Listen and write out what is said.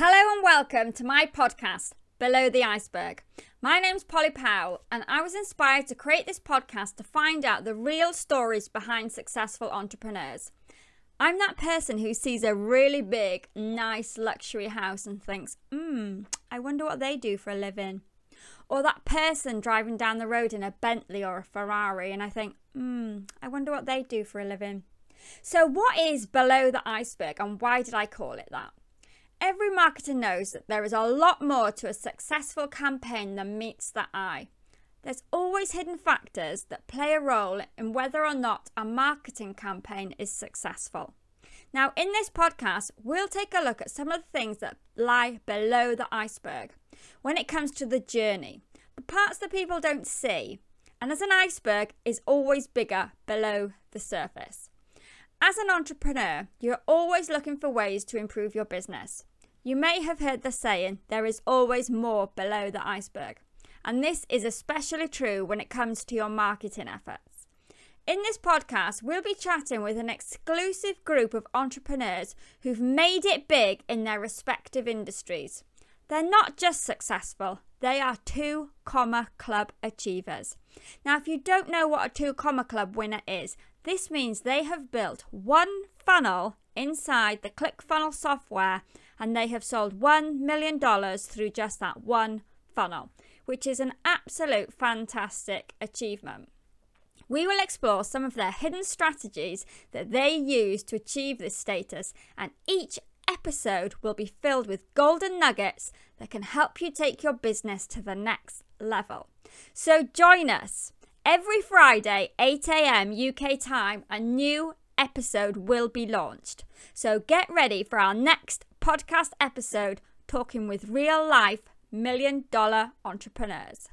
Hello and welcome to my podcast, Below the Iceberg. My name's Polly Powell, and I was inspired to create this podcast to find out the real stories behind successful entrepreneurs. I'm that person who sees a really big, nice luxury house and thinks, hmm, I wonder what they do for a living. Or that person driving down the road in a Bentley or a Ferrari, and I think, hmm, I wonder what they do for a living. So, what is below the iceberg, and why did I call it that? Every marketer knows that there is a lot more to a successful campaign than meets the eye. There's always hidden factors that play a role in whether or not a marketing campaign is successful. Now, in this podcast, we'll take a look at some of the things that lie below the iceberg when it comes to the journey, the parts that people don't see. And as an iceberg is always bigger below the surface. As an entrepreneur, you're always looking for ways to improve your business. You may have heard the saying, there is always more below the iceberg. And this is especially true when it comes to your marketing efforts. In this podcast, we'll be chatting with an exclusive group of entrepreneurs who've made it big in their respective industries. They're not just successful, they are two comma club achievers. Now, if you don't know what a two comma club winner is, this means they have built one funnel inside the ClickFunnels software and they have sold $1 million through just that one funnel, which is an absolute fantastic achievement. We will explore some of their hidden strategies that they use to achieve this status, and each episode will be filled with golden nuggets that can help you take your business to the next level. So join us. Every Friday, 8 a.m. UK time, a new episode will be launched. So get ready for our next podcast episode talking with real life million dollar entrepreneurs.